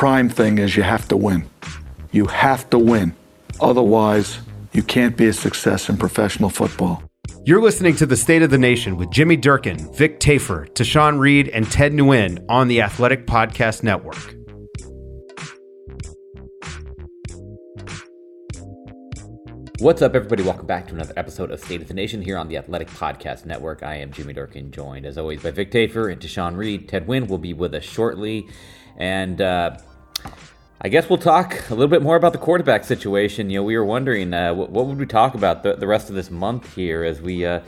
Prime thing is you have to win. You have to win. Otherwise, you can't be a success in professional football. You're listening to The State of the Nation with Jimmy Durkin, Vic Tafur, Tashawn Reed, and Ted Nguyen on the Athletic Podcast Network. What's up, everybody? Welcome back to another episode of State of the Nation here on the Athletic Podcast Network. I am Jimmy Durkin, joined as always by Vic Tafur and Tashawn Reed. Ted Nguyen will be with us shortly. And uh, I guess we'll talk a little bit more about the quarterback situation. You know, we were wondering uh, what, what, would we talk about the, the, rest of this month here as we uh,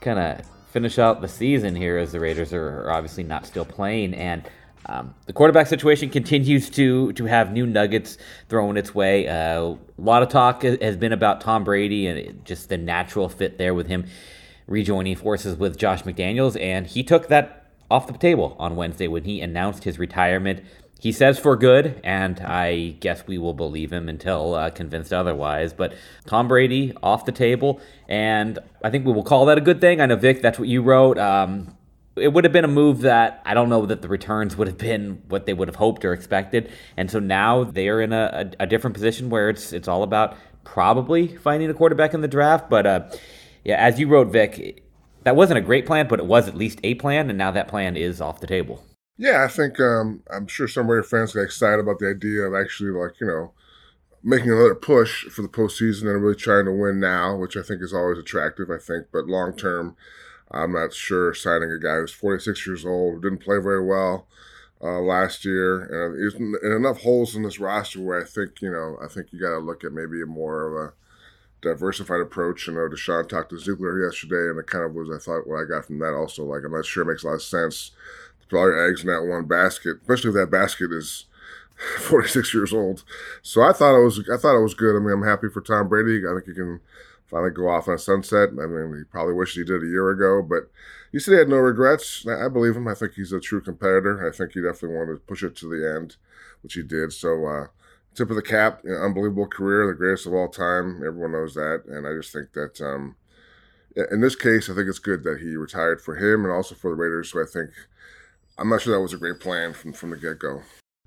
kind of finish out the season here as the Raiders are, are obviously not still playing. And um, the quarterback situation continues to to have new nuggets thrown its way. Uh, a lot of talk has been about Tom Brady and just the natural fit there with him rejoining forces with Josh McDaniels, and he took that off the table on Wednesday when he announced his retirement. He says for good, and I guess we will believe him until uh, convinced otherwise. But Tom Brady off the table, and I think we will call that a good thing. I know, Vic, that's what you wrote. Um, it would have been a move that I don't know that the returns would have been what they would have hoped or expected. And so now they are in a, a, a different position where it's it's all about probably finding a quarterback in the draft. But uh, yeah, as you wrote, Vic, that wasn't a great plan, but it was at least a plan, and now that plan is off the table. Yeah, I think um, I'm sure some of your fans get excited about the idea of actually like you know making another push for the postseason and really trying to win now, which I think is always attractive. I think, but long term, I'm not sure signing a guy who's 46 years old, didn't play very well uh, last year, and, and enough holes in this roster where I think you know I think you got to look at maybe a more of a diversified approach. You know, Tashawn talked to Ziegler yesterday, and it kind of was I thought what I got from that also. Like I'm not sure it makes a lot of sense all your eggs in that one basket, especially if that basket is 46 years old. So I thought it was I thought it was good. I mean, I'm happy for Tom Brady. I think he can finally go off on a sunset. I mean, he probably wished he did a year ago, but he said he had no regrets. I believe him. I think he's a true competitor. I think he definitely wanted to push it to the end, which he did. So, uh, tip of the cap, you know, unbelievable career, the greatest of all time. Everyone knows that, and I just think that um, in this case, I think it's good that he retired for him and also for the Raiders. So I think I'm not sure that was a great plan from from the get go.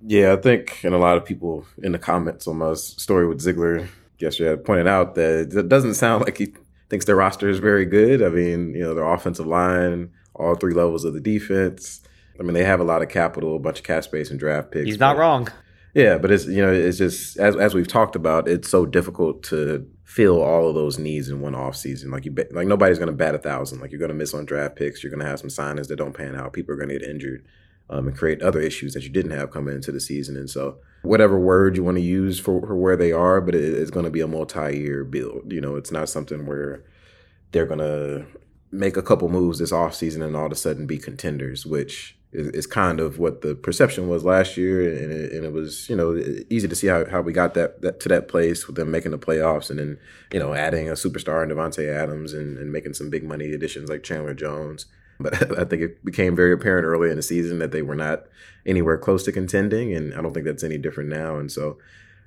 Yeah, I think, and a lot of people in the comments on my story with Ziegler yesterday pointed out that it doesn't sound like he thinks their roster is very good. I mean, you know, their offensive line, all three levels of the defense. I mean, they have a lot of capital, a bunch of cap space and draft picks. He's not wrong. Yeah, but it's you know, it's just as as we've talked about, it's so difficult to fill all of those needs in one off season. Like you, like nobody's going to bat a thousand. Like you're going to miss on draft picks. You're going to have some signings that don't pan out. People are going to get injured, um, and create other issues that you didn't have coming into the season. And so, whatever word you want to use for, for where they are, but it, it's going to be a multi-year build. You know, it's not something where they're going to make a couple moves this off season and all of a sudden be contenders, which is, kind of what the perception was last year, and it, and it, was you know easy to see how, how we got that, that to that place with them making the playoffs, and then you know adding a superstar in Davante Adams and, and making some big money additions like Chandler Jones. But I think it became very apparent early in the season that they were not anywhere close to contending, and I don't think that's any different now. And so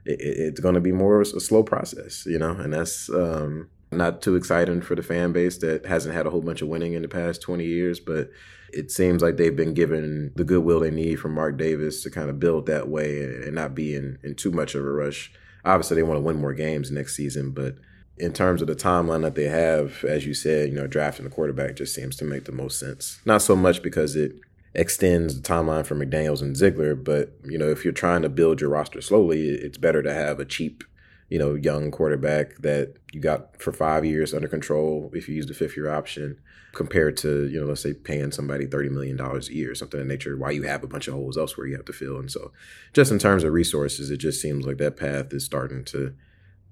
it, it's going to be more of a slow process, you know, and that's um, not too exciting for the fan base that hasn't had a whole bunch of winning in the past 20 years, but it seems like they've been given the goodwill they need from Mark Davis to kind of build that way and not be in, in too much of a rush. Obviously, they want to win more games next season, but in terms of the timeline that they have, as you said, you know, drafting a quarterback just seems to make the most sense. Not so much because it extends the timeline for McDaniels and Ziegler, but you know, if you're trying to build your roster slowly, it's better to have a cheap, you know, young quarterback that you got for five years under control if you use the fifth year option, compared to you know, let's say paying somebody thirty million dollars a year something in nature. While you have a bunch of holes elsewhere you have to fill, and so just in terms of resources, it just seems like that path is starting to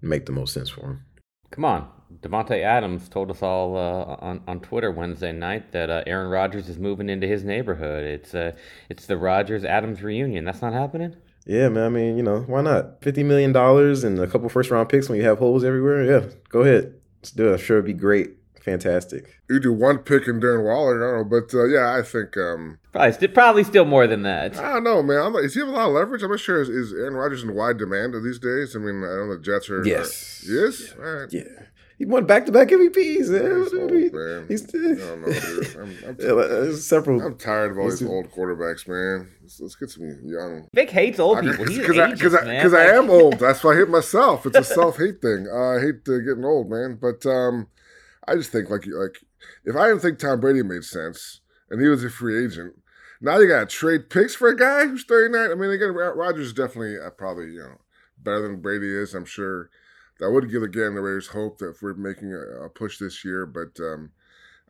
make the most sense for him. Come on. Davante Adams told us all uh, on on Twitter Wednesday night that uh, Aaron Rodgers is moving into his neighborhood. It's uh, it's the Rodgers Adams reunion. That's not happening. Yeah, man. I mean, you know, why not? Fifty million dollars and a couple first round picks when you have holes everywhere. Yeah, go ahead. Let's do it. I'm sure it'd be great. Fantastic. You do one pick in Darren Waller, I don't know, but uh, yeah, I think um, probably st- probably still more than that. I don't know, man. I'm like, is he have a lot of leverage? I'm not sure. Is, is Aaron Rodgers in wide demand these days? I mean, I don't know. The Jets are yes, are, yes, yeah. All right. yeah. He won back to back MVPs. Man. He's, old. I don't know, dude. I'm, I'm t- yeah, several. I'm tired of all these old quarterbacks, man. Let's, let's get some young. Vic hates old people. Because I, cause I, cause I am old. That's why I hate myself. It's a self hate thing. Uh, I hate uh, getting old, man. But um, I just think like like if I didn't think Tom Brady made sense and he was a free agent, now you got to trade picks for a guy who's 39. I mean, again, Rodgers is definitely uh, probably you know better than Brady is. I'm sure that would give again the Raiders hope that if we're making a, a push this year, but um,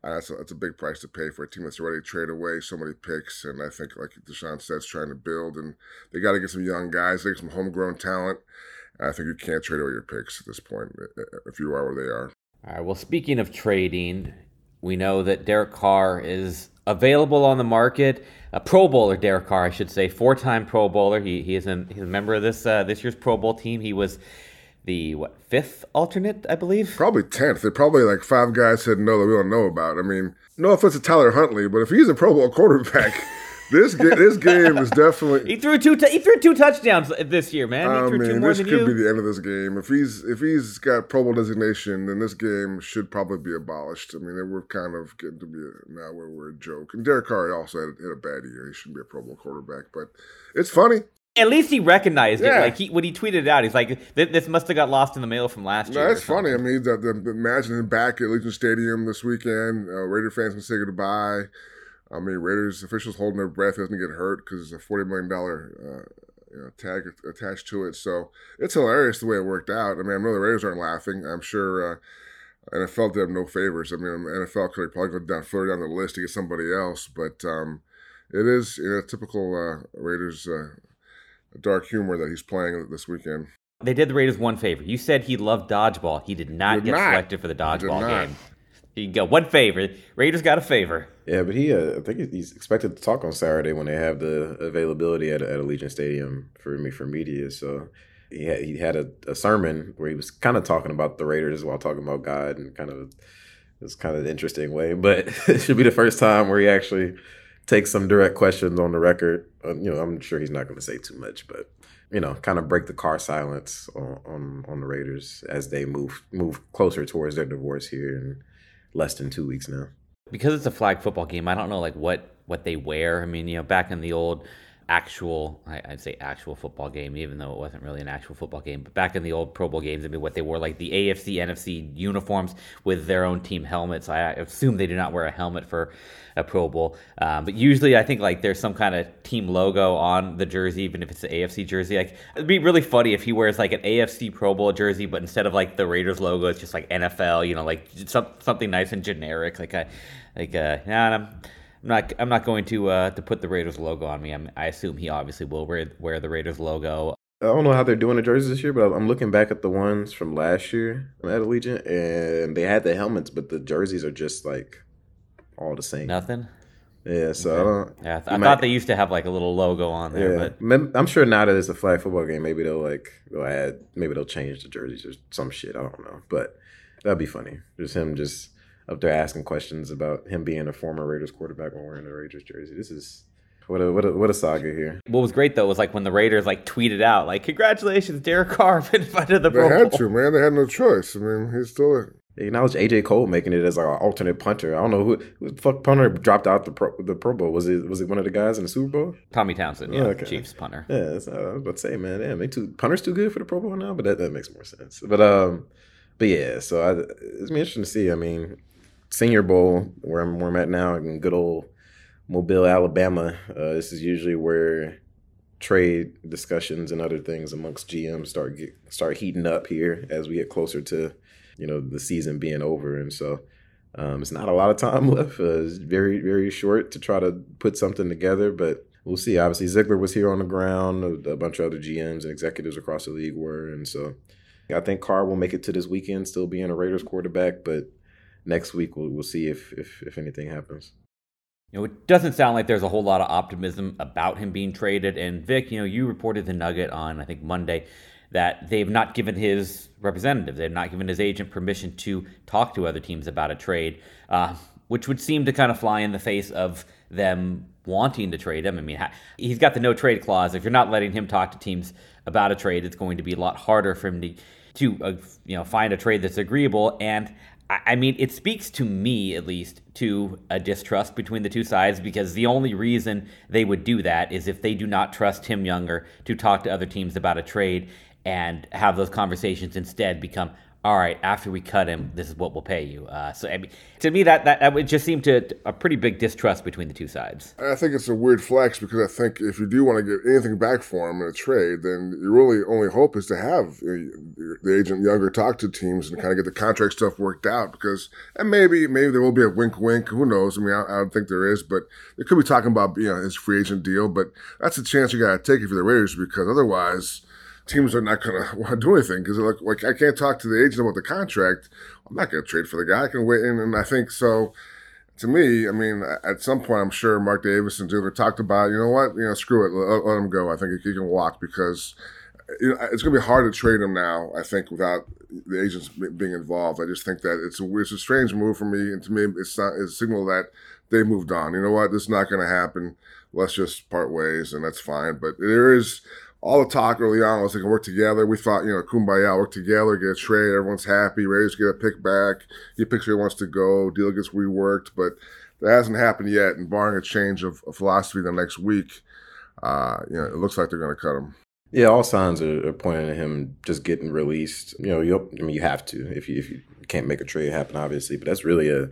that's, a, that's a big price to pay for a team that's already traded away so many picks. And I think, like Tashawn says, trying to build, and they got to get some young guys, they get some homegrown talent. I think you can't trade away your picks at this point if you are where they are. All right. Well, speaking of trading, we know that Derek Carr is available on the market. A Pro Bowler, Derek Carr, I should say, four-time Pro Bowler. He, he is a, he's a member of this uh, this year's Pro Bowl team. He was the what fifth alternate, I believe. Probably tenth. They probably like five guys said no that we don't know about. I mean, no offense to Tyler Huntley, but if he's a Pro Bowl quarterback. this ga- this game is definitely. he threw two. T- he threw two touchdowns this year, man. He threw mean, two more this than could you. be the end of this game. If he's if he's got Pro Bowl designation, then this game should probably be abolished. I mean, we're kind of getting to be a, now where we're a joke. And Derek Carr also had, had a bad year. He shouldn't be a Pro Bowl quarterback, but it's funny. At least he recognized Yeah. it. Like he when he tweeted it out, he's like, "Th- "This must have got lost in the mail from last No, year." that's funny. I mean, the, the, imagine him back at Allegiant Stadium this weekend. Uh, Raider fans can say goodbye. I mean, Raiders officials holding their breath doesn't get hurt because it's a forty million dollar uh, you know, tag attached to it. So it's hilarious the way it worked out. I mean, I know the Raiders aren't laughing. I'm sure uh, NFL did them no favors. I mean, NFL could probably go down further down the list to get somebody else, but um, it is you know, typical uh, Raiders uh, dark humor that he's playing this weekend. They did the Raiders one favor. You said he loved dodgeball. He did not Did get not. selected for the dodgeball not. game. You go one favor. Raiders got a favor. Yeah, but he, uh, I think he's expected to talk on Saturday when they have the availability at, at Allegiant Stadium for me for media. So he had, he had a, a sermon where he was kind of talking about the Raiders while talking about God and kind of it's kind of an interesting way. But it should be the first time where he actually takes some direct questions on the record. Uh, you know, I'm sure he's not going to say too much, but you know, kind of break the Carr silence on, on on the Raiders as they move move closer towards their divorce here in less than two weeks now. because it's a flag football game, I don't know like what what they wear. I mean, you know, back in the old actual, I'd say actual football game, even though it wasn't really an actual football game. But back in the old Pro Bowl games, I mean, what they wore like the AFC, NFC uniforms with their own team helmets. I assume they do not wear a helmet for a Pro Bowl, um, but usually I think like there's some kind of team logo on the jersey, even if it's the AFC jersey. Like it'd be really funny if he wears like an AFC Pro Bowl jersey, but instead of like the Raiders logo, it's just like NFL. You know, like some, something nice and generic. Like I, like uh, yeah, I'm. Not. I'm not going to uh, to put the Raiders logo on me. I'm, I assume he obviously will wear, wear the Raiders logo. I don't know how they're doing the jerseys this year, but I'm looking back at the ones from last year at Allegiant, and they had the helmets, but the jerseys are just like all the same. Nothing. Yeah, so I don't. Yeah, I, th- I might- thought they used to have like a little logo on there, Yeah, but I'm sure now that it's a flag football game, maybe they'll like they'll add, maybe they'll change the jerseys or some shit. I don't know, but that'd be funny. Just him, just up there asking questions about him being a former Raiders quarterback when wearing a Raiders jersey. This is what a what a what a saga here. What was great though was like when the Raiders like tweeted out like, "Congratulations, Derek Carr been invited to the They had Bowl." to, man. They had no choice. I mean, he's still it. They acknowledged AJ Cole making it as like an alternate punter. I don't know who, who the fuck punter dropped out the pro, the Pro Bowl. Was it was it one of the guys in the Super Bowl? Tommy Townsend, yeah, Oh, okay. Chiefs punter. Yeah, that's, I was about to say, man, damn, they too punters too good for the Pro Bowl now, but that, that makes more sense. But um, but yeah, so I, it's be interesting to see. I mean, Senior Bowl where I'm where I'm at now in good old Mobile, Alabama. Uh, this is usually where trade discussions and other things amongst GMs start get, start heating up here as we get closer to you know the season being over, and so. Um, it's not a lot of time left. Uh, it's very, very short to try to put something together, but we'll see. Obviously, Ziegler was here on the ground. A, a bunch of other GMs and executives across the league were, and so I think Carr will make it to this weekend, still being a Raiders quarterback. But next week, we'll, we'll see if, if if anything happens. You know, it doesn't sound like there's a whole lot of optimism about him being traded. And Vic, you know, you reported the Nugget on I think Monday that they've not given his representative, they've not given his agent permission to talk to other teams about a trade, uh, which would seem to kind of fly in the face of them wanting to trade him. I mean, he's got the no trade clause. If you're not letting him talk to teams about a trade, it's going to be a lot harder for him to, to uh, you know, find a trade that's agreeable. And I mean, it speaks to me, at least, to a distrust between the two sides because the only reason they would do that is if they do not trust Tim Younger to talk to other teams about a trade and have those conversations instead become, all right, after we cut him, this is what we'll pay you. Uh, so, I mean, to me, that, that, that would just seem to a pretty big distrust between the two sides. I think it's a weird flex because I think if you do want to get anything back for him in a trade, then your really only hope is to have the agent Younger talk to teams and kind of get the contract stuff worked out. Because and maybe maybe there will be a wink wink. Who knows? I mean, I, I don't think there is, but they could be talking about you know his free agent deal. But that's a chance you got to take if you're the Raiders because otherwise. Teams are not going to want to do anything because like, like I can't talk to the agent about the contract. I'm not going to trade for the guy. I can wait, and, and I think so to me, I mean, at some point, I'm sure Mark Davis and Ziegler talked about, you know what, you know, screw it, let, let him go. I think he can walk because you know, it's going to be hard to trade him now. I think without the agents being involved, I just think that it's a it's a strange move for me, and to me, it's not it's a signal that they moved on. You know what, this is not going to happen. Let's just part ways, and that's fine. But there is all the talk early on was they can work together. We thought, you know, kumbaya, work together, get a trade, everyone's happy, Raiders get a pick back, he picks where he wants to go, deal gets reworked, but that hasn't happened yet. And barring a change of, of philosophy the next week, uh, you know, it looks like they're going to cut him. Yeah, all signs are, pointing to him just getting released. You know, you I mean, you have to if you if you can't make a trade happen, obviously. But that's really a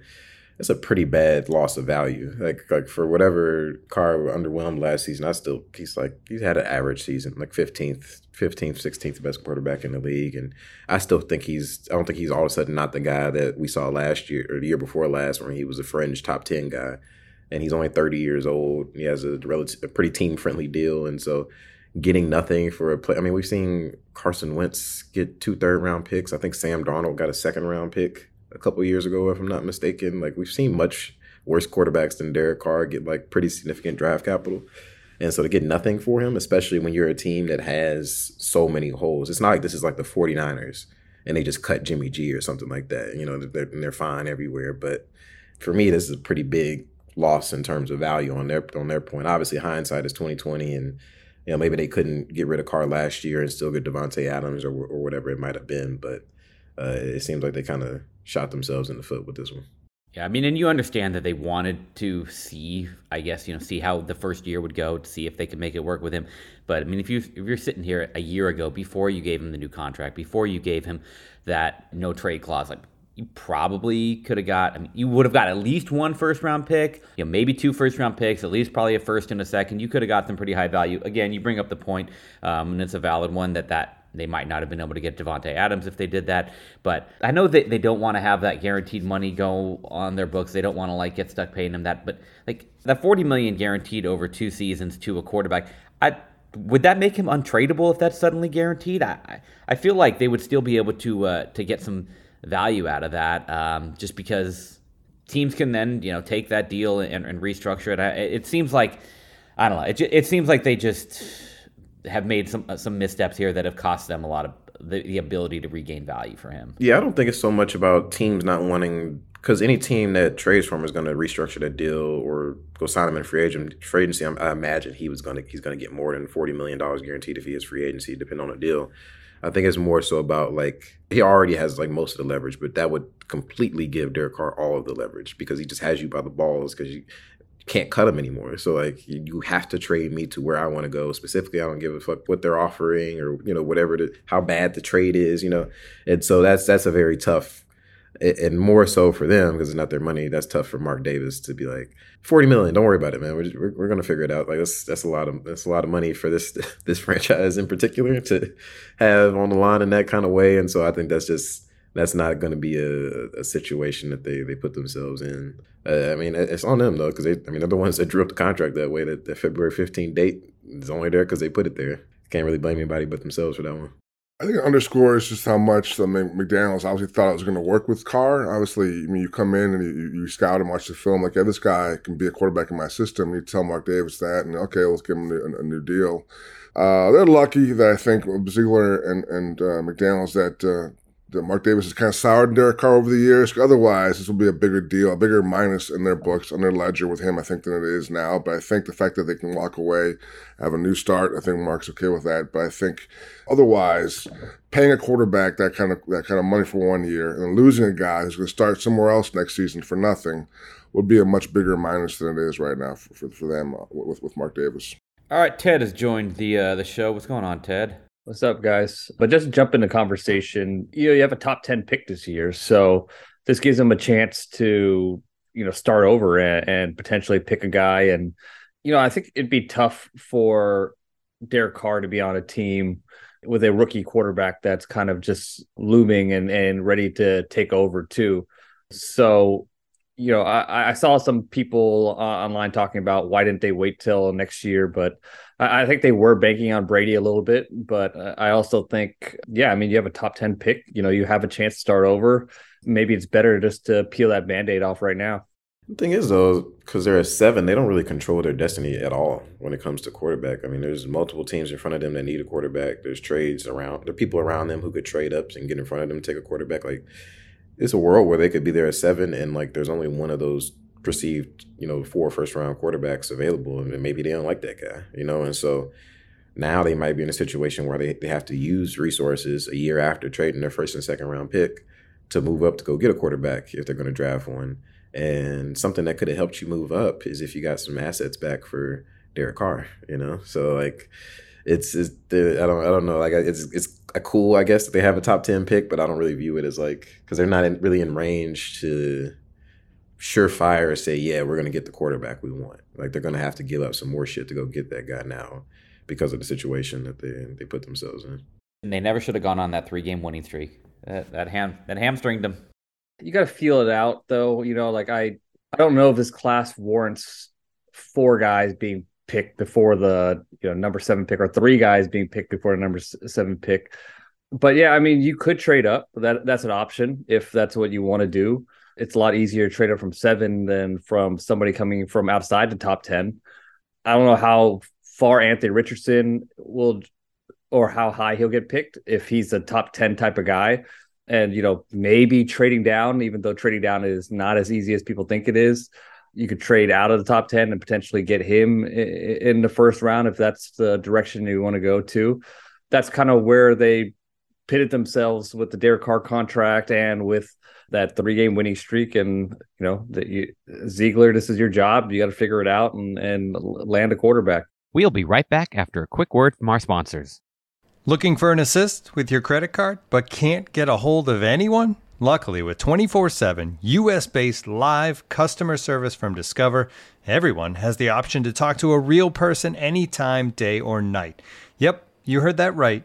that's a pretty bad loss of value. Like like for whatever Carr underwhelmed last season, I still he's like he's had an average season, like fifteenth, fifteenth, sixteenth best quarterback in the league, and I still think he's I don't think he's all of a sudden not the guy that we saw last year or the year before last when he was a fringe top ten guy, and he's only thirty years old. He has a relative a pretty team friendly deal, and so getting nothing for a play. I mean, we've seen Carson Wentz get two third round picks. I think Sam Darnold got a second round pick a couple years ago, if I'm not mistaken. Like we've seen much worse quarterbacks than Derek Carr get like pretty significant draft capital. And so to get nothing for him, especially when you're a team that has so many holes, it's not like this is like the 49ers and they just cut Jimmy G or something like that. You know, they're, they're fine everywhere. But for me, this is a pretty big loss in terms of value on their on their point. Obviously, hindsight is 2020 and you know, maybe they couldn't get rid of Carr last year and still get Davante Adams or, or whatever it might have been. But uh, it seems like they kind of shot themselves in the foot with this one. Yeah, I mean, and you understand that they wanted to see, I guess, you know, see how the first year would go to see if they could make it work with him. But I mean, if you if you're sitting here a year ago, before you gave him the new contract, before you gave him that no trade clause, like you probably could have got. I mean, you would have got at least one first round pick, you know, maybe two first round picks, at least probably a first and a second. You could have got them pretty high value. Again, you bring up the point, um, and it's a valid one that that they might not have been able to get Davante Adams if they did that. But I know that they don't want to have that guaranteed money go on their books. They don't want to like get stuck paying them that. But like that 40 million guaranteed over two seasons to a quarterback, I would that make him untradeable if that's suddenly guaranteed? I I feel like they would still be able to uh, to get some value out of that, um, just because teams can then you know take that deal and, and restructure it. I, it seems like I don't know. It, it seems like they just have made some uh, some missteps here that have cost them a lot of the, the ability to regain value for him. Yeah, I don't think it's so much about teams not wanting because any team that trades for him is going to restructure that deal or go sign him in free agent free agency. I, I imagine he was going to he's going to get more than forty million dollars guaranteed if he is free agency, depending on the deal. I think it's more so about like he already has like most of the leverage, but that would completely give Derek Carr all of the leverage because he just has you by the balls because you can't cut him anymore. So like you have to trade me to where I want to go. Specifically, I don't give a fuck what they're offering or you know whatever the how bad the trade is, you know. And so that's that's a very tough and more so for them because it's not their money. That's tough for Mark Davis to be like forty million. Don't worry about it, man. We're, we're, we're gonna figure it out. Like that's that's a lot of that's a lot of money for this this franchise in particular to have on the line in that kind of way. And so I think that's just that's not going to be a, a situation that they they put themselves in. Uh, I mean, it's on them though because I mean they're the ones that drew up the contract that way. That the February 15th date is only there because they put it there. Can't really blame anybody but themselves for that one. I think it underscores just how much I mean, McDaniels obviously thought it was going to work with Carr. Obviously, I mean, you come in and you, you scout and watch the film, like, yeah, this guy can be a quarterback in my system. You tell Mark Davis that, and okay, let's give him a, a new deal. Uh, they're lucky that I think Ziegler and and uh, McDaniels that uh, Mark Davis has kind of soured Derek Carr over the years. Otherwise, this will be a bigger deal, a bigger minus in their books, on their ledger with him, I think, than it is now. But I think the fact that they can walk away, have a new start, I think Mark's okay with that. But I think otherwise, paying a quarterback that kind of that kind of money for one year and losing a guy who's going to start somewhere else next season for nothing would be a much bigger minus than it is right now for, for, for them uh, with, with Mark Davis. All right, Ted has joined the uh, the show. What's going on, Ted? What's up, guys? But just jump into conversation. You know, you have a top ten pick this year, so this gives them a chance to you know start over and, and potentially pick a guy. And you know, I think it'd be tough for Derek Carr to be on a team with a rookie quarterback that's kind of just looming and and ready to take over too. So you know, I, I saw some people uh, online talking about why didn't they wait till next year, but I, think they were banking on Brady a little bit. But uh, I also think, yeah, I mean, you have a top ten pick. You know, you have a chance to start over. Maybe it's better just to peel that band-aid off right now. The thing is, though, because they're at seven, they don't really control their destiny at all when it comes to quarterback. I mean, there's multiple teams in front of them that need a quarterback. There's trades around. There are people around them who could trade up and get in front of them take a quarterback. Like it's a world where they could be there at seven and like there's only one of those perceived, you know, four first round quarterbacks available, and maybe they don't like that guy, you know, and so now they might be in a situation where they, they have to use resources a year after trading their first and second round pick to move up to go get a quarterback if they're going to draft one. And something that could have helped you move up is if you got some assets back for Derek Carr, you know. So like, it's, it's I don't I don't know like it's it's a cool I guess that they have a top ten pick, but I don't really view it as like because they're not in, really in range to surefire say yeah we're gonna get the quarterback we want. Like they're gonna have to give up some more shit to go get that guy now because of the situation that they they put themselves in. And they never should have gone on that three game winning streak. That that ham that hamstringed them. You got to feel it out though. You know, like I I don't know if this class warrants four guys being picked before the you know number seven pick or three guys being picked before the number seven pick. But yeah, I mean, you could trade up. That that's an option if that's what you want to do. It's a lot easier to trade up from seven than from somebody coming from outside the top ten. I don't know how far Anthony Richardson will or how high he'll get picked if he's a top 10 type of guy and you know maybe trading down even though trading down is not as easy as people think it is you could trade out of the top 10 and potentially get him in the first round if that's the direction you want to go to. That's kind of where they pitted themselves with the Derek Carr contract and with that three game winning streak. And, you know, that you, Ziegler, this is your job. You got to figure it out and, and land a quarterback. We'll be right back after a quick word from our sponsors. Looking for an assist with your credit card, but can't get a hold of anyone? Luckily, with 24 7 US based live customer service from Discover, everyone has the option to talk to a real person anytime, day or night. Yep, you heard that right.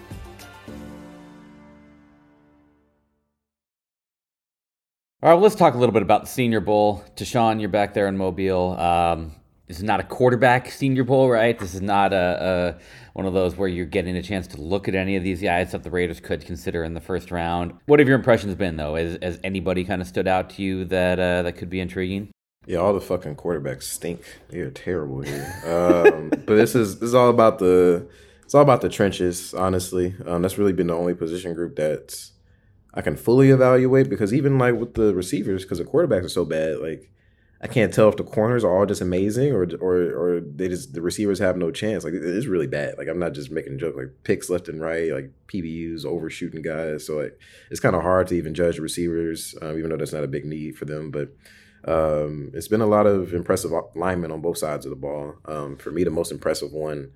All right, well, let's talk a little bit about the Senior Bowl. Tashawn, you're back there in Mobile. Um, this is not a quarterback Senior Bowl, right? This is not a, a, one of those where you're getting a chance to look at any of these guys that the Raiders could consider in the first round. What have your impressions been, though? Has, has anybody kind of stood out to you that uh, that could be intriguing? Yeah, all the fucking quarterbacks stink. They're terrible here. um, but this is this is all about the it's all about the trenches. Honestly, um, that's really been the only position group that's I can fully evaluate because even like with the receivers, because the quarterbacks are so bad, like I can't tell if the corners are all just amazing or or or they just the receivers have no chance. Like it is really bad. Like I'm not just making a joke. Like picks left and right, like PBUs overshooting guys. So like it's kind of hard to even judge receivers, um, even though that's not a big need for them. But um, it's been a lot of impressive linemen on both sides of the ball. Um, for me, the most impressive one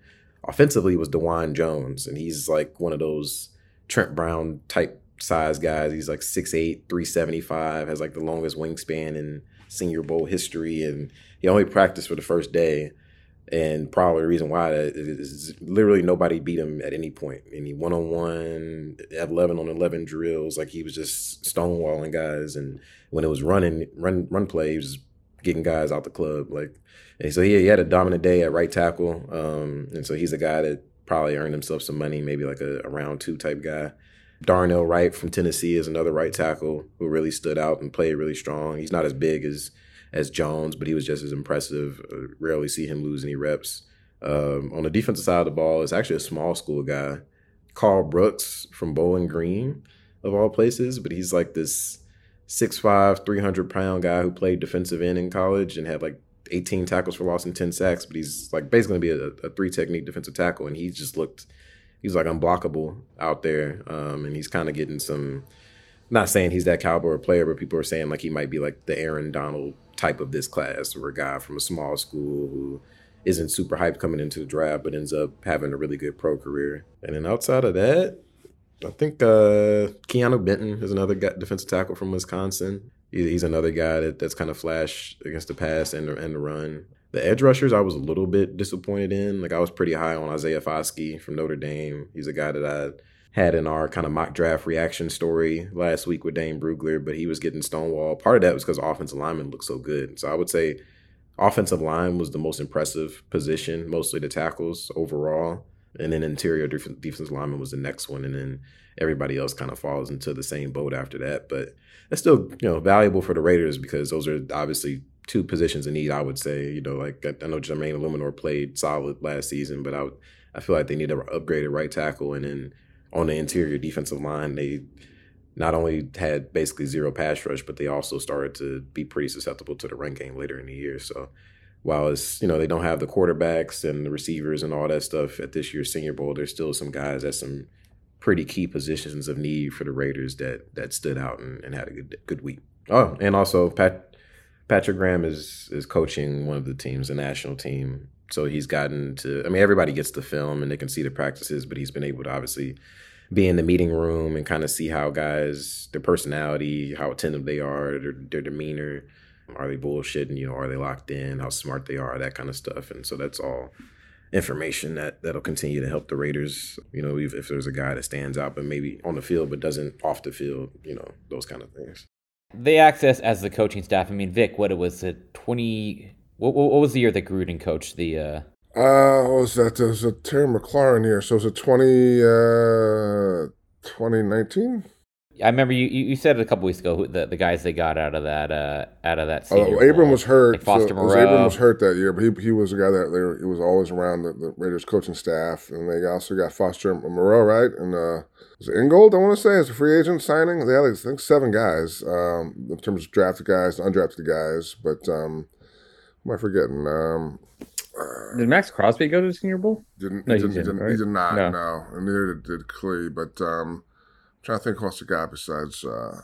offensively was Dawand Jones, and he's like one of those Trent Brown type size guys. He's like 6'8", 375, has like the longest wingspan in Senior Bowl history, and he only practiced for the first day. And probably the reason why is literally nobody beat him at any point. Any one on one, eleven on eleven drills, like he was just stonewalling guys. And when it was running, run run play, he was getting guys out the club. Like, and so he, he had a dominant day at right tackle. Um, and so he's a guy that probably earned himself some money, maybe like a, a round two type guy. Darnell Wright from Tennessee is another right tackle who really stood out and played really strong. He's not as big as as Jones, but he was just as impressive. Uh, rarely see him lose any reps. Um, on the defensive side of the ball, it's actually a small school guy, Karl Brooks from Bowling Green, of all places, but he's like this 6'5", 300 pound guy who played defensive end in college and had like 18 tackles for loss and 10 sacks, but he's like basically going to be a, a three technique defensive tackle, and he just looked – he's like unblockable out there, um, and he's kind of getting some. Not saying he's that caliber player, but people are saying like he might be like the Aaron Donald type of this class, or a guy from a small school who isn't super hyped coming into the draft, but ends up having a really good pro career. And then outside of that, I think uh, Keanu Benton is another guy, defensive tackle from Wisconsin. He's another guy that, that's kind of flash against the pass and and the run. The edge rushers, I was a little bit disappointed in. Like I was pretty high on Isaiah Foskey from Notre Dame. He's a guy that I had in our kind of mock draft reaction story last week with Dane Brugler, but he was getting stonewall. Part of that was because offensive linemen looked so good. So I would say offensive line was the most impressive position, mostly the tackles overall. And then interior def- defensive lineman was the next one. And then everybody else kind of falls into the same boat after that. But that's still, you know, valuable for the Raiders because those are obviously two positions in need. I would say, you know, like I, know Jermaine Eluemunor played solid last season, but I I feel like they need an upgraded right tackle, and then on the interior defensive line, they not only had basically zero pass rush, but they also started to be pretty susceptible to the run game later in the year. So while it's you know they don't have the quarterbacks and the receivers and all that stuff at this year's Senior Bowl, there's still some guys at some pretty key positions of need for the Raiders that that stood out and, and had a good good week. Oh, and also Pat Patrick Graham is is coaching one of the teams, the national team. So he's gotten to. I mean, everybody gets the film and they can see the practices, but he's been able to obviously be in the meeting room and kind of see how guys, their personality, how attentive they are, their, their demeanor, are they bullshitting, you know, are they locked in, how smart they are, that kind of stuff. And so that's all information that that'll continue to help the Raiders. You know, if, if there's a guy that stands out, but maybe on the field but doesn't off the field, you know, those kind of things they access as the coaching staff. I mean, Vic, what it was it twenty? What, what was the year that Gruden coached the? uh uh, what was that? There's a Terry McLaurin here. So it's a 20, uh, 2019? I remember you, you said it a couple weeks ago who- the, the guys they got out of that uh, out of that. Senior Oh, Abram was hurt. Like Foster so, was- Moreau. Abram was hurt that year, but he, he was a guy that they he was always around the, the Raiders coaching staff, and they also got Foster Moreau, right? And uh, was it Ingold? I want to say as a free agent signing. They had like, I think seven guys um, in terms of drafted guys, undrafted guys. But um, who am I forgetting? Um, Did Maxx Crosby go to the Senior Bowl? didn't, No, he, he didn't, he, didn't, didn't, he did not. No. No, and neither did, did Clee. But um, I'm trying to think who else the guy besides uh,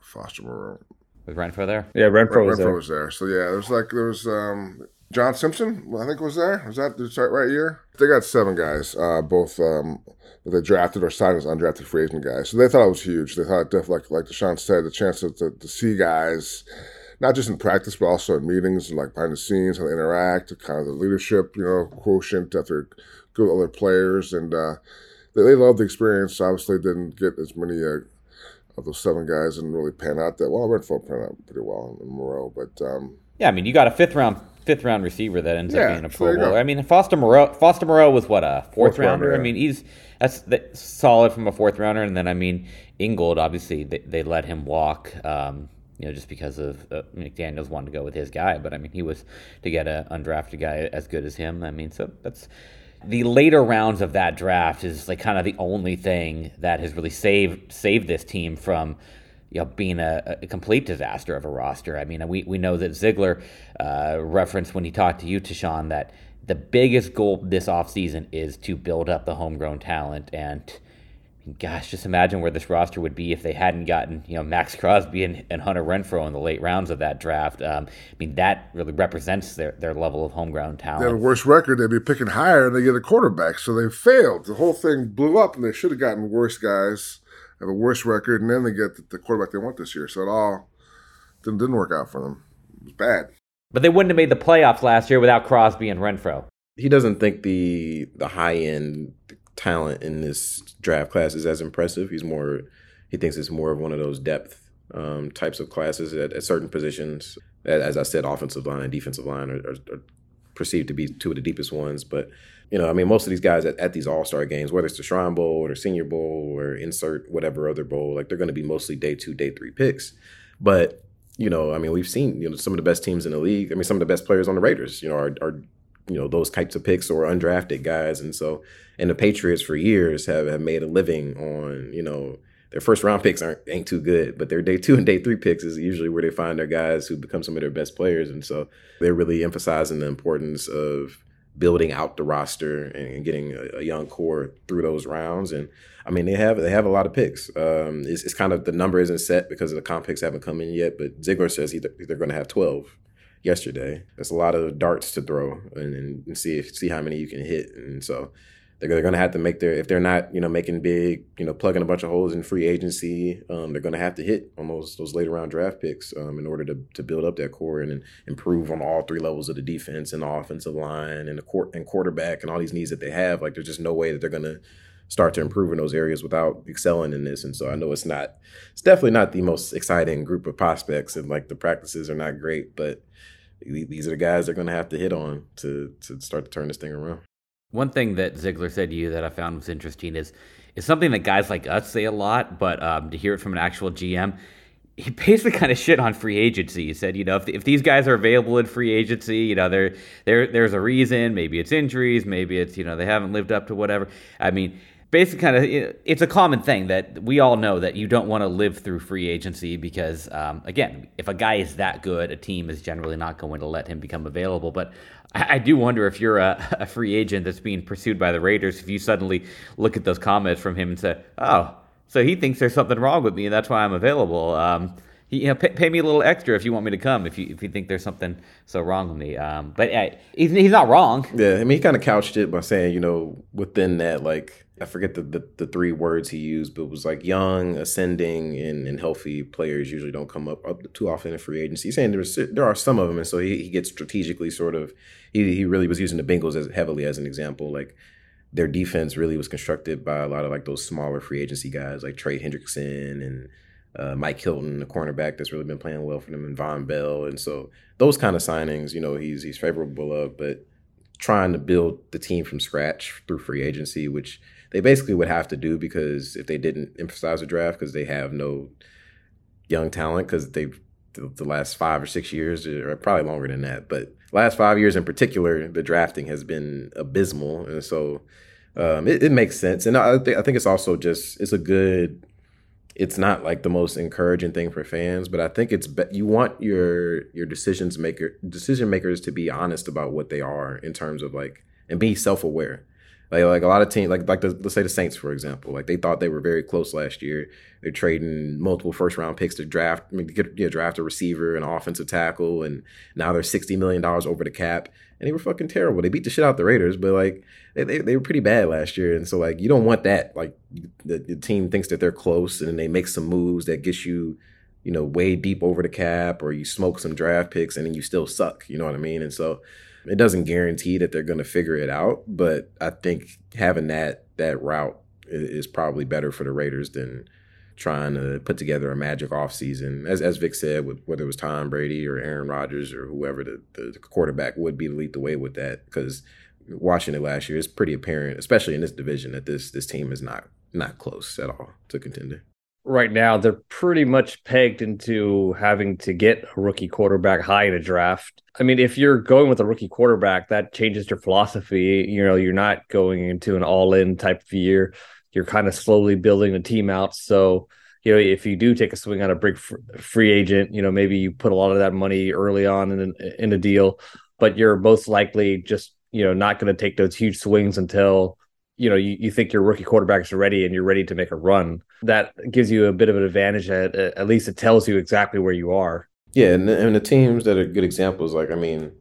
Foster Moreau. Was Renfrow there? Yeah, Renfrow Ren- was there. was there. So yeah, there was like there was um, John Simpson. I think was there. Was that the right, right year? They got seven guys, uh, both um, that they drafted or signed as undrafted free agent guys. So they thought it was huge. They thought definitely, like like Tashawn said, the chance to, to, to see guys. Not just in practice, but also in meetings, and like behind the scenes, how they interact, kind of the leadership, you know, quotient that they're good with other players, and uh, they, they loved the experience. Obviously, didn't get as many uh, of those seven guys and really pan out that well. Renfrow panned out pretty well in Moreau, but um, Yeah, I mean, you got a fifth round fifth round receiver that ends Yeah, up being a Pro there you Bowl. go. I mean, Foster Moreau Foster Moreau was what a fourth, Fourth rounder. rounder, I mean, he's that's, that's solid from a fourth rounder. And then I mean, Ingold obviously they, they let him walk. Um, you know, just because of uh, McDaniel's wanted to go with his guy, but I mean, he was to get an undrafted guy as good as him. I mean, so that's the later rounds of that draft is like kind of the only thing that has really saved saved this team from you know being a, a complete disaster of a roster. I mean, we we know that Ziegler uh, referenced when he talked to you, Tashawn, that the biggest goal this offseason is to build up the homegrown talent and. Gosh, just imagine where this roster would be if they hadn't gotten, you know, Maxx Crosby and, and Hunter Renfrow in the late rounds of that draft. Um, I mean, that really represents their, their level of homegrown talent. they had a talent. worse record. They'd be picking higher, and they get a quarterback, so they failed. The whole thing blew up, and they should have gotten worse guys, have a worse record, and then they get the, the quarterback they want this year. So it all didn't, didn't work out for them. It was bad. But they wouldn't have made the playoffs last year without Crosby and Renfrow. he doesn't think the the high end talent in this draft class is as impressive. He's more he thinks it's more of one of those depth um, types of classes at, at certain positions. As I said, offensive line and defensive line are, are, are perceived to be two of the deepest ones. But you know, I mean, most of these guys at, at these All Star games, whether it's the Shrine Bowl or Senior Bowl or insert whatever other bowl, like they're going to be mostly day two, day three picks. But you know, I mean, we've seen you know some of the best teams in the league. I mean, some of the best players on the Raiders, you know, are, are you know those types of picks or undrafted guys, and so and the Patriots for years have, have made a living on you know their first round picks aren't ain't too good, but their day two and day three picks is usually where they find their guys who become some of their best players, and so they're really emphasizing the importance of building out the roster and getting a, a young core through those rounds. And I mean, they have they have a lot of picks. Um, it's, it's kind of the number isn't set because the comp picks haven't come in yet, but Ziegler says he, they're going to have twelve yesterday. That's a lot of darts to throw and, and see if, see how many you can hit. And so they're, they're going to have to make their if they're not you know making big you know plugging a bunch of holes in free agency, um, they're going to have to hit on those those later round draft picks um, in order to to build up that core and, and improve on all three levels of the defense and the offensive line and the court and quarterback and all these needs that they have. Like there's just no way that they're going to start to improve in those areas without excelling in this. And so I know it's not, it's definitely not the most exciting group of prospects, and like the practices are not great, but these are the guys they're going to have to hit on to to start to turn this thing around. One thing that Ziegler said to you that I found was interesting is is something that guys like us say a lot, but um, to hear it from an actual GM, he basically kind of shit on free agency. He said, you know, if, if these guys are available in free agency, you know, there there there's a reason. Maybe it's injuries. Maybe it's you know they haven't lived up to whatever. I mean, basically, kind of it's a common thing that we all know that you don't want to live through free agency because, um, again, if a guy is that good, a team is generally not going to let him become available. But I, do wonder if you're a, a free agent that's being pursued by the Raiders, if you suddenly look at those comments from him and say, oh. So he thinks there's something wrong with me, and that's why I'm available. Um, you know, pay, pay, me a little extra if you want me to come. If you if you think there's something so wrong with me, um, but uh, he's, he's not wrong. Yeah, I mean, he kind of couched it by saying, you know, within that, like I forget the, the, the three words he used, but it was like young, ascending, and, and healthy players usually don't come up, up too often in free agency. He's saying there's there are some of them, and so he, he gets strategically sort of he he really was using the Bengals as heavily as an example, like their defense really was constructed by a lot of like those smaller free agency guys like Trey Hendrickson and uh, Mike Hilton, the cornerback that's really been playing well for them, and Vonn Bell. And so those kind of signings, you know, he's he's favorable of, but trying to build the team from scratch through free agency, which they basically would have to do because if they didn't emphasize the draft because they have no young talent because they've the last five or six years, or probably longer than that, but last five years in particular, the drafting has been abysmal, and so um, it, it, makes sense. And I think I think it's also just it's a good. It's not like the most encouraging thing for fans, but I think it's be- you want your your decisions maker decision makers to be honest about what they are in terms of like and be self aware. Like like a lot of teams, like like the, let's say the Saints for example, like they thought they were very close last year. They're trading multiple first round picks to draft, I mean, get yeah, draft a receiver, an offensive tackle, and now they're sixty million dollars over the cap, and they were fucking terrible. They beat the shit out the Raiders, but like they, they, they were pretty bad last year, and so like you don't want that. Like the, the team thinks that they're close, and they make some moves that gets you you know, way deep over the cap, or you smoke some draft picks and then you still suck. You know what I mean? And so it doesn't guarantee that they're going to figure it out, but I think having that that route is probably better for the Raiders than trying to put together a magic offseason. As as Vic said, with whether it was Tom Brady or Aaron Rodgers or whoever the, the quarterback would be to lead the way with that, because watching it last year, it's pretty apparent, especially in this division, that this this team is not not close at all to contender right now they're pretty much pegged into having to get a rookie quarterback high in a draft. I mean, if you're going with a rookie quarterback, that changes your philosophy. You know, you're not going into an all-in type of year. You're kind of slowly building the team out. So, you know, if you do take a swing on a big free agent, you know, maybe you put a lot of that money early on in in a deal, but you're most likely just you know not going to take those huge swings until you know you, you think your rookie quarterbacks are ready and you're ready to make a run that gives you a bit of an advantage at, at least it tells you exactly where you are yeah and, and the teams that are good examples like i mean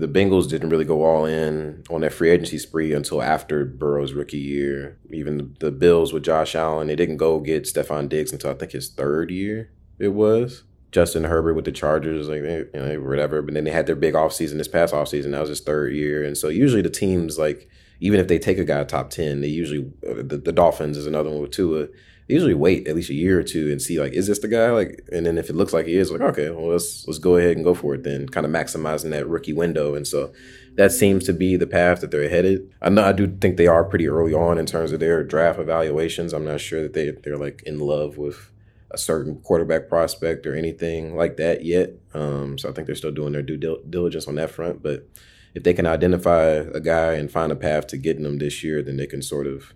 the Bengals didn't really go all in on that free agency spree until after Burrow's rookie year. Even the Bills with Josh Allen, they didn't go get Stefon Diggs until I think his third year. It was Justin Herbert with the Chargers, like they, you know, whatever. But then they had their big offseason this past offseason. That was his third year, and so usually the teams like even if they take a guy top 10, they usually, uh, the, the Dolphins is another one with Tua. They usually wait at least a year or two and see like, is this the guy? Like, and then if it looks like he is, like, okay, well, let's let's go ahead and go for it. Then kind of maximizing that rookie window, and so that seems to be the path that they're headed. I know I do think they are pretty early on in terms of their draft evaluations. I'm not sure that they they're like in love with a certain quarterback prospect or anything like that yet. Um, so I think they're still doing their due diligence on that front, but if they can identify a guy and find a path to getting them this year, then they can sort of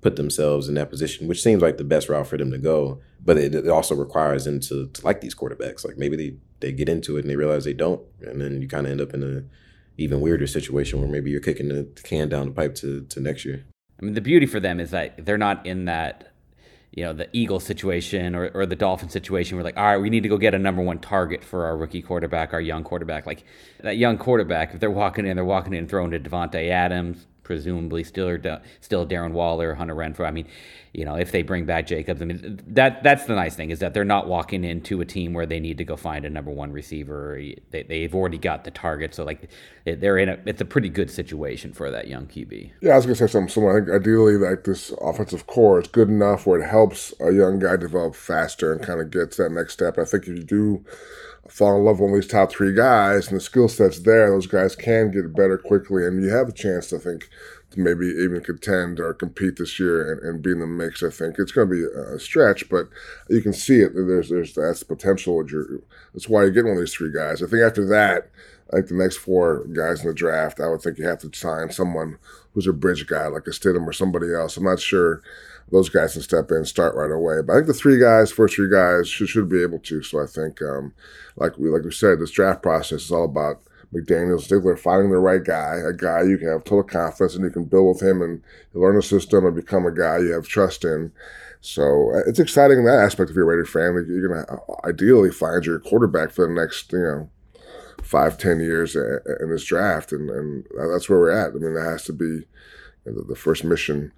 put themselves in that position, which seems like the best route for them to go. But it, it also requires them to, to, like these quarterbacks. Like maybe they, they get into it and they realize they don't, and then you kind of end up in a even weirder situation where maybe you're kicking the can down the pipe to, to next year. I mean, the beauty for them is that they're not in that you know the Eagle situation or, or the Dolphin situation. We're like, all right, we need to go get a number one target for our rookie quarterback, our young quarterback. Like that young quarterback, if they're walking in, they're walking in and throwing to Davante Adams, presumably still still Darren Waller, Hunter Renfrow. I mean, you know, if they bring back Jacobs, I mean, that that's the nice thing is that they're not walking into a team where they need to go find a number one receiver. They, they've already got the target, so like they're in a it's a pretty good situation for that young QB. Yeah, I was gonna say something similar. I think ideally, like this offensive core is good enough where it helps a young guy develop faster and kind of gets that next step. I think if you do fall in love with one of these top three guys and the skill set's there, those guys can get better quickly, and you have a chance, to think, maybe even contend or compete this year and, and be in the mix. I think it's going to be a stretch, but you can see it. There's there's that's potential. That's why you get one of these three guys. I think after that, like the next four guys in the draft, I would think you have to sign someone who's a bridge guy like a Stidham or somebody else. I'm not sure those guys can step in, start right away. But I think the three guys, first three guys, should should be able to. So I think, um, like we like we said, this draft process is all about McDaniels, Ziegler finding the right guy, a guy you can have total confidence and you can build with him and learn the system and become a guy you have trust in. So uh, it's exciting in that aspect of your Raider family. You're going to uh, ideally find your quarterback for the next, you know, five, ten years in this draft, and, and that's where we're at. I mean, that has to be the first mission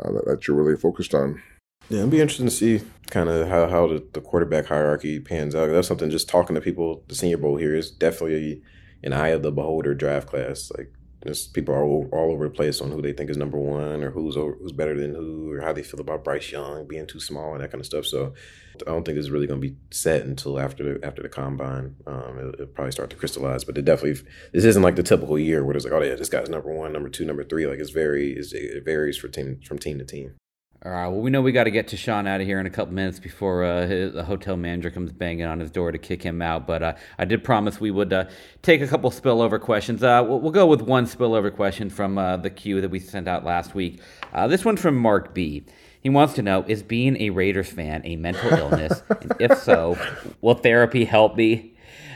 uh, that, that, you're really focused on. Yeah, it'll be interesting to see kind of how, how the, the quarterback hierarchy pans out. That's something just talking to people, the Senior Bowl here is definitely an eye of the beholder draft class. Like just people are all, all over the place on who they think is number one or who's over, who's better than who or how they feel about Bryce Young being too small and that kind of stuff. So I don't think it's really going to be set until after the after the combine. Um, it'll, it'll, probably start to crystallize, but it definitely this isn't like the typical year where it's like, oh yeah, this guy's number one, number two, number three. Like it's very it's, it varies for team from team to team. All right. Well, we know we got to get Tashawn out of here in a couple minutes before uh, his, the hotel manager comes banging on his door to kick him out. But uh, I did promise we would uh, take a couple spillover questions. Uh, we'll, we'll, go with one spillover question from uh, the queue that we sent out last week. Uh, this one from Mark B. He wants to know: Is being a Raiders fan a mental illness? and if so, will therapy help me?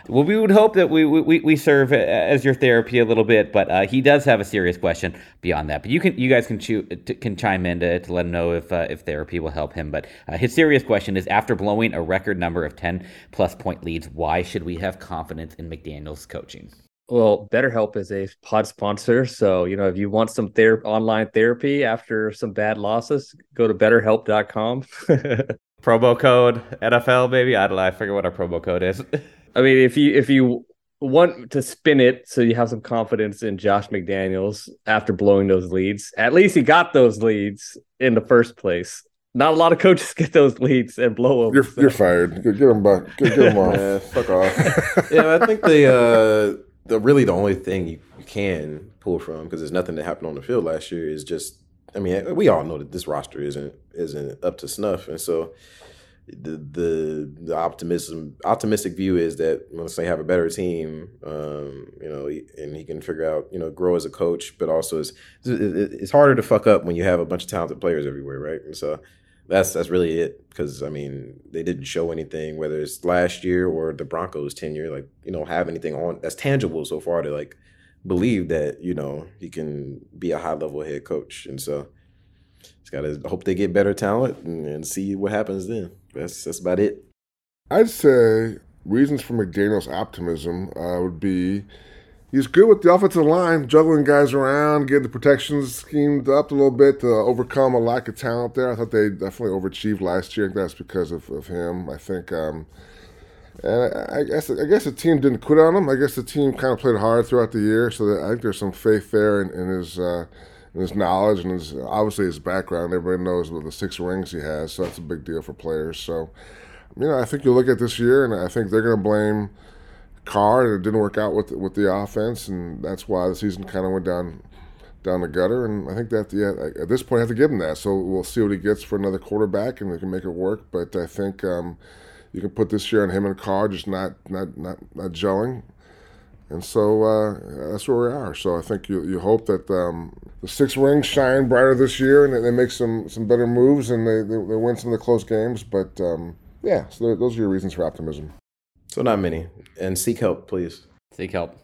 Well, we would hope that we, we, we serve as your therapy a little bit, but uh, he does have a serious question beyond that. But you can you guys can chew, can chime in to, to let him know if uh, if therapy will help him. But uh, his serious question is: After blowing a record number of ten plus point leads, why should we have confidence in McDaniels' coaching? Well, BetterHelp is a pod sponsor, so you know if you want some ther- online therapy after some bad losses, go to BetterHelp.com. promo code NFL, baby. I don't know. I forget what our promo code is. I mean, if you if you want to spin it so you have some confidence in Josh McDaniels after blowing those leads, at least he got those leads in the first place. Not a lot of coaches get those leads and blow them. You're, so. you're fired. Get, get them back. Get, get them off. Yeah, fuck off. yeah, I think the uh, the really the only thing you, you can pull from because there's nothing that happened on the field last year is just. I mean, we all know that this roster isn't isn't up to snuff, and so the the the optimism optimistic view is that once they have a better team, um, you know, and he can figure out you know grow as a coach, but also it's it's harder to fuck up when you have a bunch of talented players everywhere, right? And so that's that's really it because I mean they didn't show anything whether it's last year or the Broncos tenure, like you know have anything on that's tangible so far to like believe that you know he can be a high level head coach, and so. Just gotta hope they get better talent and, and see what happens then. That's that's about it. I'd say reasons for McDaniels' optimism uh, would be he's good with the offensive line, juggling guys around, getting the protections schemed up a little bit to overcome a lack of talent there. I thought they definitely overachieved last year. That's because of, of him. I think, um, and I, I, guess I guess the team didn't quit on him. I guess the team kind of played hard throughout the year, so I think there's some faith there in, in his. Uh, and his knowledge and his obviously his background. Everybody knows the six rings he has, so that's a big deal for players. So, you know, I think you look at this year, and I think they're going to blame Carr, and it didn't work out with with the offense, and that's why the season kind of went down down the gutter. And I think that yeah, at this point, I have to give him that. So we'll see what he gets for another quarterback, and they can make it work. But I think. Um, you can put this year on him and Carr, just not not not not gelling and so uh, that's where we are. So I think you, you hope that um, the six rings shine brighter this year, and they make some, some better moves, and they, they, they win some of the close games. But um, yeah, so those are your reasons for optimism. So not many, and seek help, please. Seek help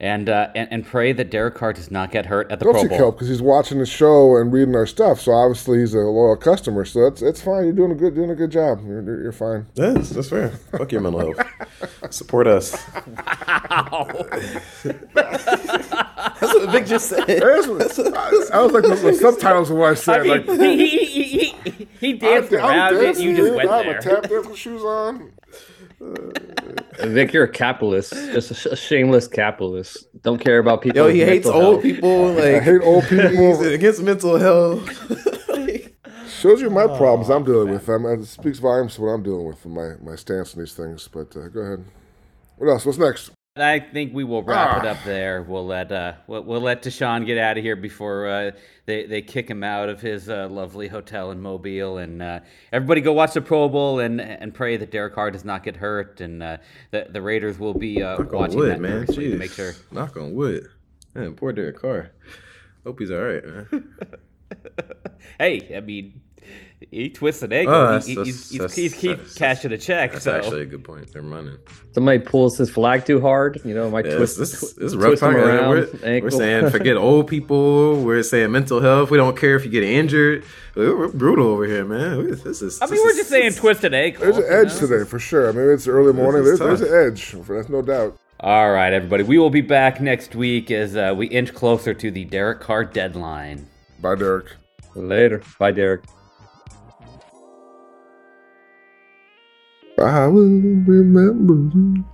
and, uh, and and pray that Derek Carr does not get hurt at the Pro Bowl. help because he's watching the show and reading our stuff. So obviously he's a loyal customer. So that's it's fine. You're doing a good doing a good job. You're, you're fine. That's that's fair. Fuck your mental health. Support us. Wow. That's what Vic just said. That's what- I was like the, the subtitles of what I said. I mean, like, he, he, he, he, he danced I'm- I'm around it. You just went I have there. a tap dancing shoes on. Vic, you're a capitalist, just a, sh- a shameless capitalist. Don't care about people. Yo, he hates mental old health. people. Like I hate old people. He's against mental health. Shows you my problems I'm dealing with. I'm, it speaks volumes to what I'm dealing with and my, my stance on these things. But uh, go ahead. What else? What's next? I think we will wrap it Ah. up there. We'll let uh, we'll, we'll let Tashawn get out of here before uh, they they kick him out of his uh, lovely hotel in Mobile. And uh, everybody go watch the Pro Bowl and and pray that Derek Carr does not get hurt and uh, the the Raiders will be uh, Knock on watching wood, that man. nervously to make sure. Knock on wood. Man, poor Derek Carr. Hope he's all right, man. Hey, I mean, he twists an egg. Oh, He- that's- he- that's- he's, he's, he's keep cashing a check. That's so. actually a good point. Never mind. it. Somebody pulls his flag too hard, you know, might Yeah, twist, this, this, tw- this is rough twist around. We're, we're saying forget old people. We're saying mental health. We don't care if you get injured. We're, we're brutal over here, man. This is. I mean, we're is- just saying twisted ankle. There's an you edge know? today for sure. I mean, it's early morning. There's, there's an edge. That's no doubt. All right, everybody. We will be back next week as uh, we inch closer to the Derek Carr deadline. Bye, Derek. Later. Bye, Derek. I will remember.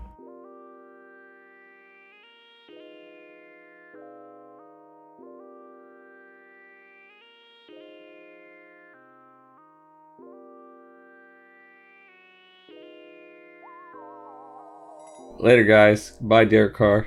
Later, guys. Bye, Derek Carr.